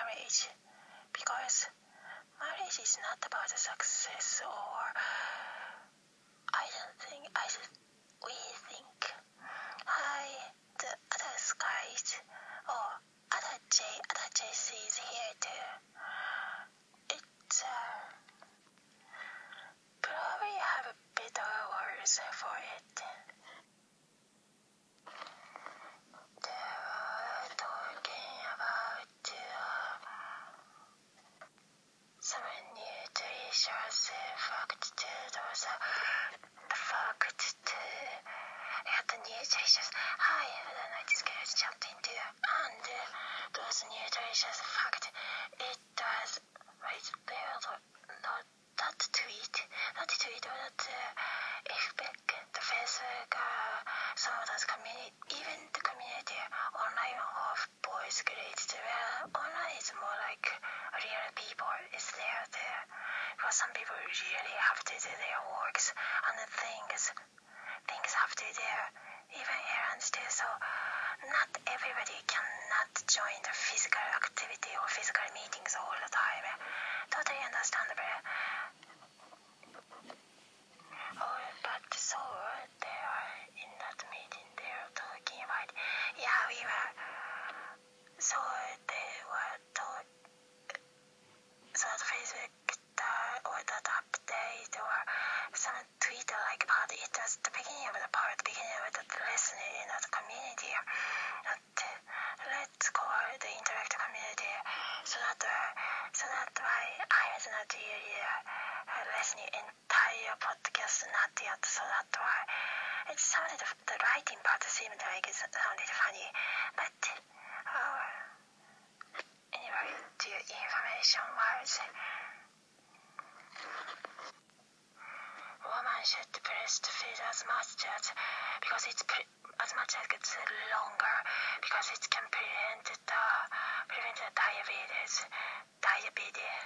marriage because marriage is not about success or I don't think I should, we think hi the other skies or other J other JC is here too. It's uh, probably have a better words for it. some people usually have to do their works and the things. Things have to do, even errands too, so not everybody cannot join the physical activity or physical meetings all the time. Totally understandable. because it's pre- as much as it's longer because it can prevent the prevent the diabetes diabetes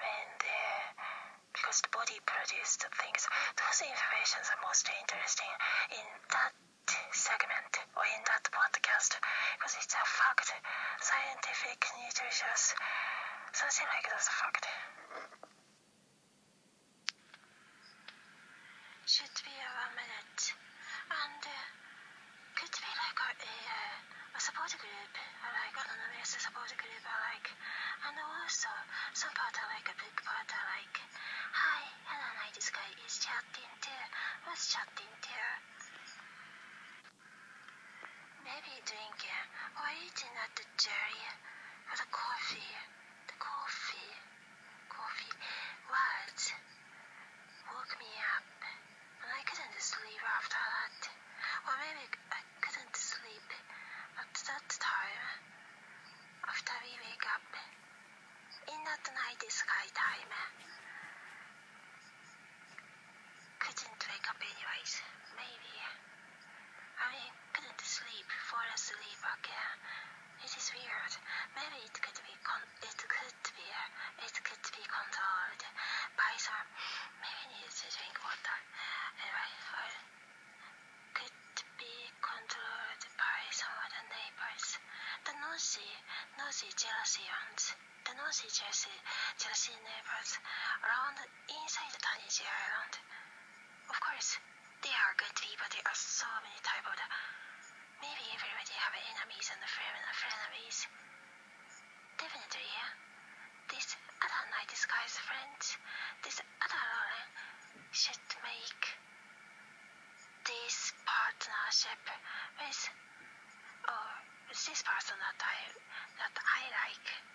when the because the body produces things those informations are most interesting in that segment or in that podcast because it's a fact scientific nutritious something like that's a fact. Jersey, Jersey neighbors around inside Taniji Island. Of course, they are good people. there are so many type of the, Maybe everybody have enemies and friend, frenemies. Definitely, yeah. This other night disguise friends, this other Lauren should make this partnership with or this person that I that I like.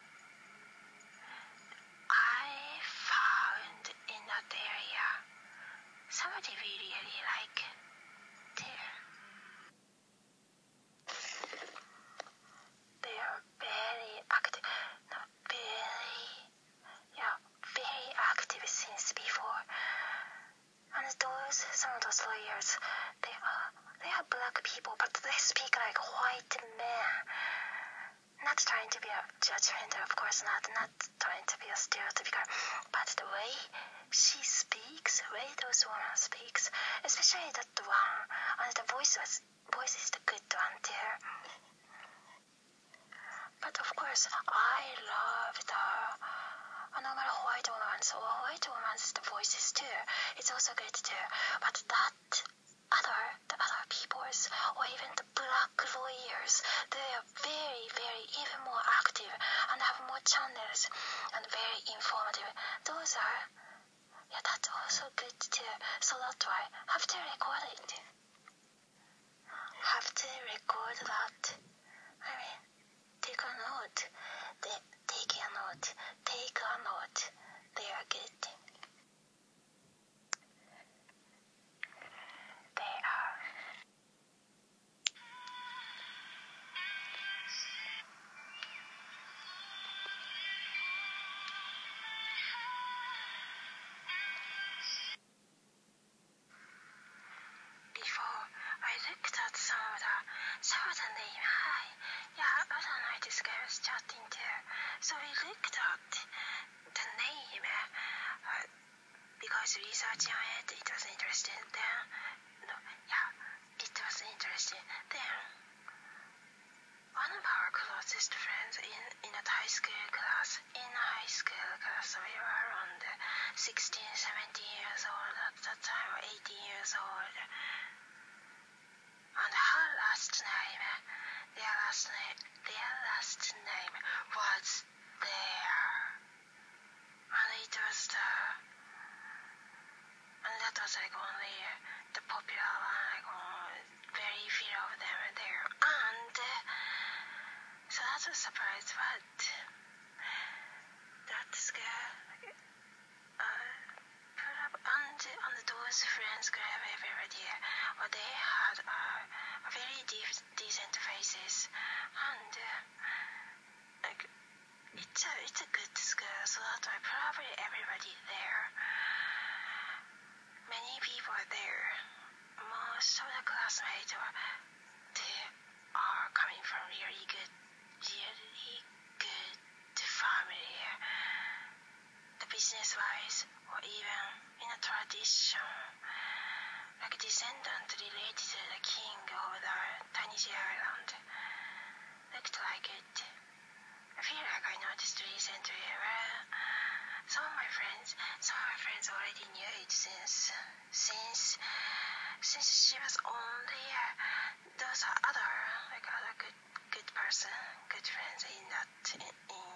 Especially that one, and the voice was voice is the good one too. But of course, I love the uh, no matter white woman's or white woman's the voices too. It's also good too. But that other the other people's or even the black lawyers, they are very very even more active and have more channels and very informative. Those are yeah, that's also good too. So that's why I have to record it. Have to record that. Everybody there many people are there most of the classmates are they are coming from really good really good family the business wise or even in a tradition like descendant related to the king of the Tennessee Island. Looked like it. I feel like I noticed recently where some of my friends, some of my friends already knew it since, since, since she was only uh, those are other like other good, good person, good friends in that in, in,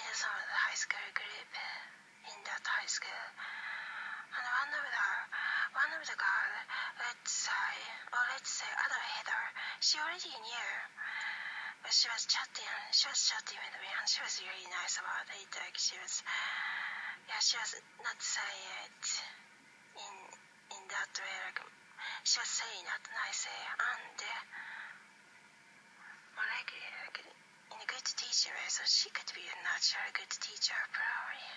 in some of the high school group in that high school. And one of the one of the girl, let's say, or let's say other Heather, she already knew. But she was chatting, she was chatting with me, and she was really nice about it. Like she was, yeah, she was not saying it in in that way. Like she was saying it nicely, and uh, more like, like in a good teacher way. So she could be a natural good teacher, probably.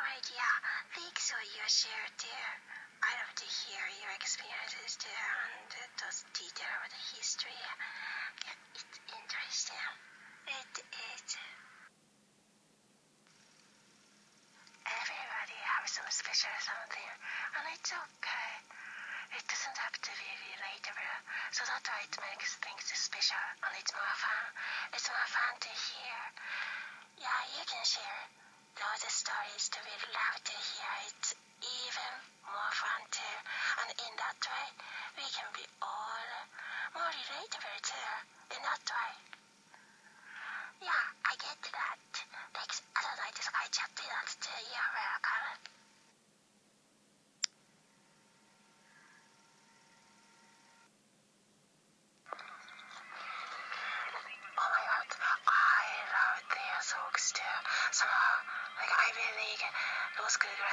Alright, yeah. Thanks for your share too. I love to hear your experiences and those details of the history. It's interesting. It is. Everybody has some special something, and it's okay. It doesn't have to be relatable, so that's why it makes things special, and it's more fun. It's more fun to hear. Yeah, you can share your stories to be loved to hear. It's even more fun too. And in that way, we can be all more relatable too. In that way. Yeah, I get that. Thanks. I don't like this guy I just did that too. Yeah, well,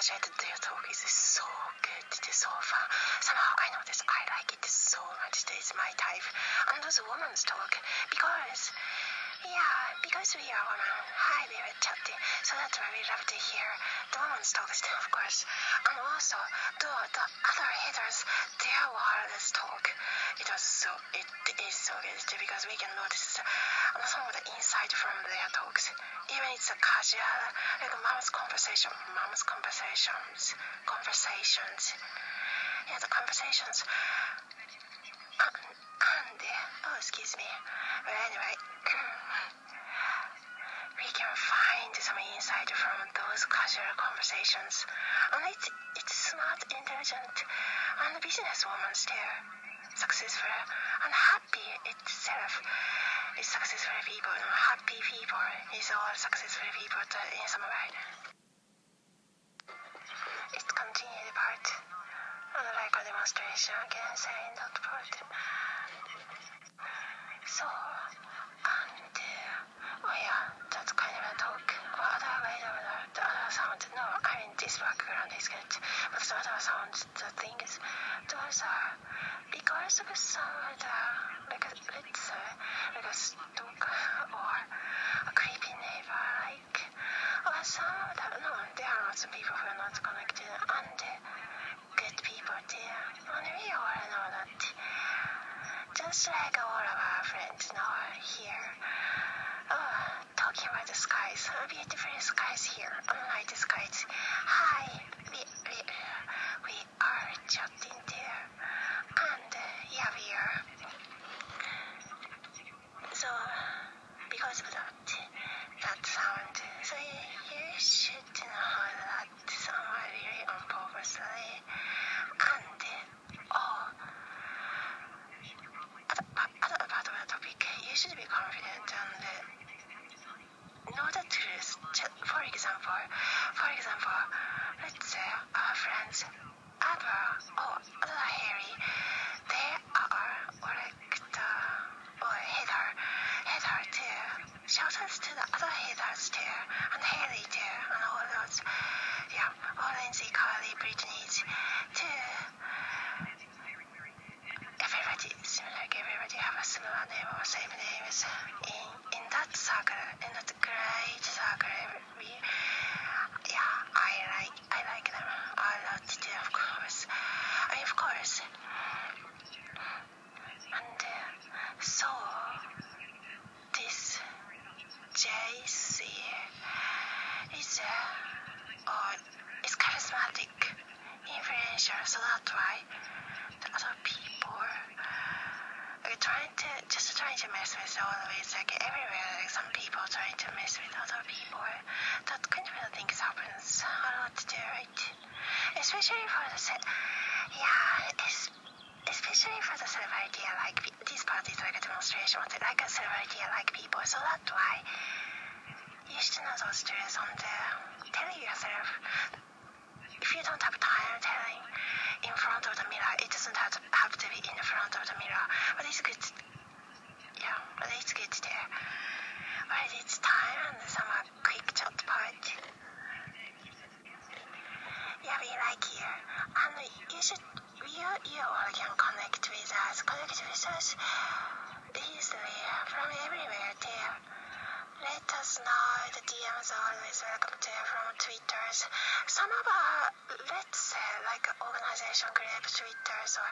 law school graduate, their talk is so good. It is so fun. Somehow I know this. I like it so much. It is my type. And those women's talk because. Yeah, because we are women, hi, we were chatting, so that's why we love to hear the women's talk of course. And also, the, the other haters, their wireless talk, it was so, it is so good because we can notice some of the insight from their talks. A like mom's conversation. mom's conversations, conversations. Yeah, the conversations. And, and oh, excuse me. But anyway, we can find some insight from those casual conversations. And it's, it's smart, intelligent, and businesswoman's too. Successful and happy itself is successful people. Happy people is all successful people in some way. It continued part. Like a demonstration again saying that part. So, and uh, oh yeah, that's kind of a talk. Other way of the, the other sound. No, I mean this background is good. But the other sounds, the thing is, those are because of some of the, like, a blitzer, like a stalker or a creepy neighbor, like, or some of the, no, there are lots of people who are not connected and uh, good people there. And we all know that. Just like all of our friends know here. Oh, talking about the skies, beautiful skies here, unlike the skies. Hi, we, we, we are chatting And you should, you, you all can connect with us, connect with us easily from everywhere there. Let us know. The DMs are always welcome to from Twitters. Some of our, let's say, like organization group Twitters or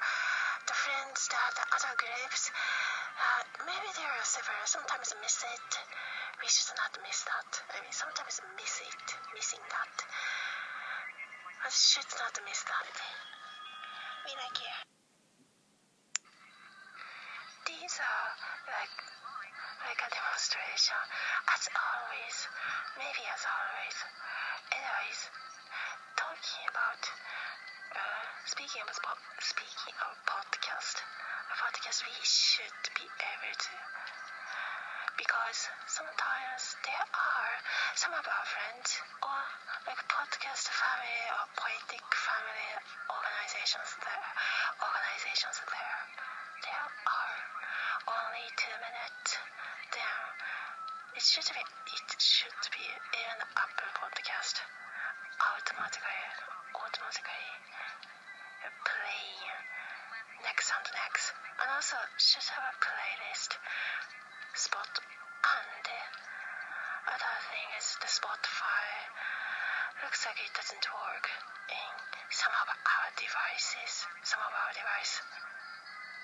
the friends that the other groups, uh, maybe there are several. Sometimes miss it. We should not miss that. I mean, sometimes miss it, missing that. I should not miss that. We like you. These are like like a demonstration, as always, maybe as always. Anyways, talking about uh, speaking of speaking of podcast, a podcast we should be able to because sometimes there are some of our friends or like podcast family or poetic family organizations there organizations there. There are only two minutes. Then it should be it should be in Apple Podcast. Automatically automatically playing next and next. And also should have a playlist spot and uh, other thing is the Spotify looks like it doesn't work in some of our devices some of our device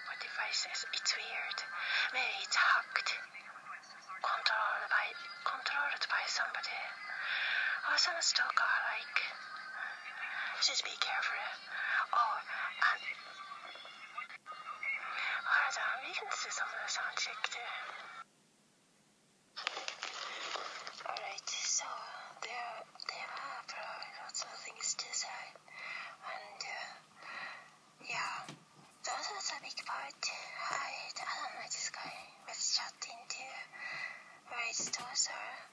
or devices it's weird maybe it's hacked controlled by controlled by somebody or some stalker, like. Just be careful. Or, um, hold we can do some of the sound check too. Alright, so there, there are probably lots of things to say. And, uh, yeah, that was a big part. I, I don't know, this guy was chatting to Right,